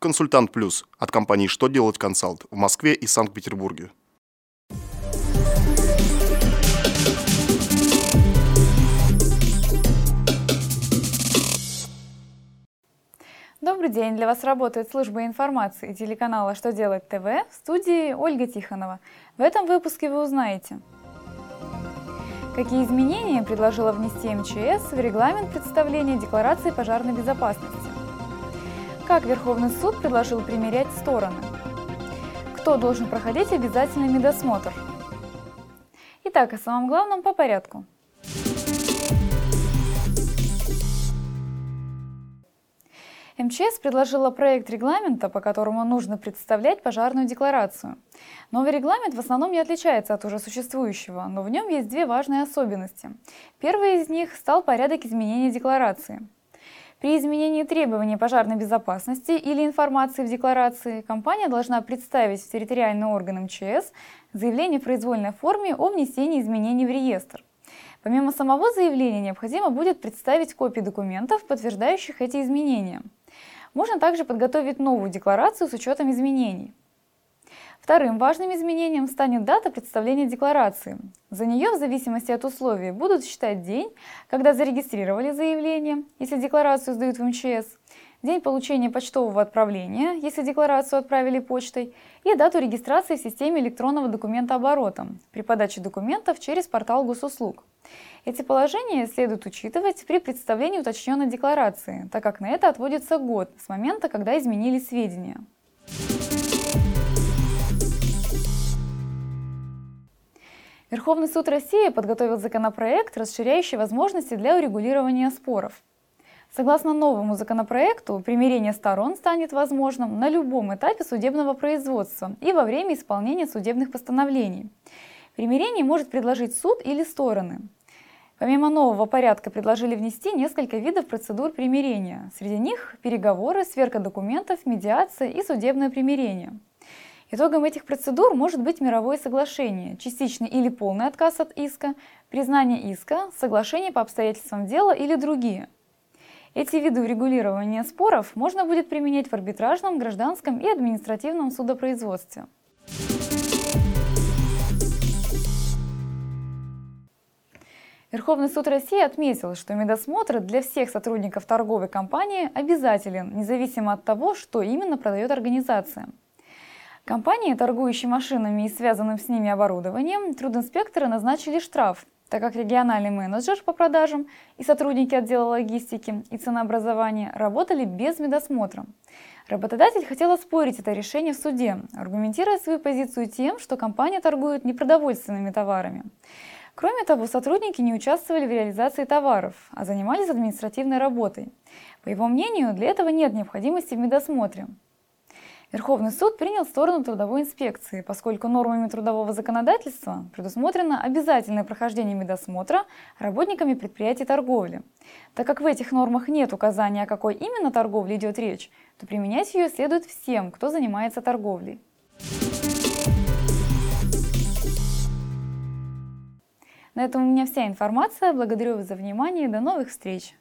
Консультант Плюс от компании «Что делать консалт» в Москве и Санкт-Петербурге. Добрый день! Для вас работает служба информации телеканала «Что делать ТВ» в студии Ольга Тихонова. В этом выпуске вы узнаете, какие изменения предложила внести МЧС в регламент представления декларации пожарной безопасности, как Верховный суд предложил примерять стороны, кто должен проходить обязательный медосмотр. Итак, о самом главном по порядку – МЧС предложила проект регламента, по которому нужно представлять пожарную декларацию. Новый регламент в основном не отличается от уже существующего, но в нем есть две важные особенности. Первая из них стал порядок изменения декларации. При изменении требований пожарной безопасности или информации в декларации компания должна представить в территориальный орган МЧС заявление в произвольной форме о внесении изменений в реестр. Помимо самого заявления необходимо будет представить копии документов, подтверждающих эти изменения – можно также подготовить новую декларацию с учетом изменений. Вторым важным изменением станет дата представления декларации. За нее, в зависимости от условий, будут считать день, когда зарегистрировали заявление, если декларацию сдают в МЧС, день получения почтового отправления, если декларацию отправили почтой, и дату регистрации в системе электронного документа оборота при подаче документов через портал госуслуг. Эти положения следует учитывать при представлении уточненной декларации, так как на это отводится год с момента, когда изменились сведения. Верховный суд России подготовил законопроект, расширяющий возможности для урегулирования споров. Согласно новому законопроекту, примирение сторон станет возможным на любом этапе судебного производства и во время исполнения судебных постановлений. Примирение может предложить суд или стороны. Помимо нового порядка предложили внести несколько видов процедур примирения. Среди них переговоры, сверка документов, медиация и судебное примирение. Итогом этих процедур может быть мировое соглашение, частичный или полный отказ от иска, признание иска, соглашение по обстоятельствам дела или другие. Эти виды урегулирования споров можно будет применять в арбитражном, гражданском и административном судопроизводстве. Верховный суд России отметил, что медосмотр для всех сотрудников торговой компании обязателен, независимо от того, что именно продает организация. Компании, торгующие машинами и связанным с ними оборудованием, трудинспекторы назначили штраф, так как региональный менеджер по продажам и сотрудники отдела логистики и ценообразования работали без медосмотра. Работодатель хотел оспорить это решение в суде, аргументируя свою позицию тем, что компания торгует непродовольственными товарами. Кроме того, сотрудники не участвовали в реализации товаров, а занимались административной работой. По его мнению, для этого нет необходимости в медосмотре. Верховный суд принял сторону трудовой инспекции, поскольку нормами трудового законодательства предусмотрено обязательное прохождение медосмотра работниками предприятий торговли. Так как в этих нормах нет указания, о какой именно торговле идет речь, то применять ее следует всем, кто занимается торговлей. На этом у меня вся информация. Благодарю вас за внимание и до новых встреч!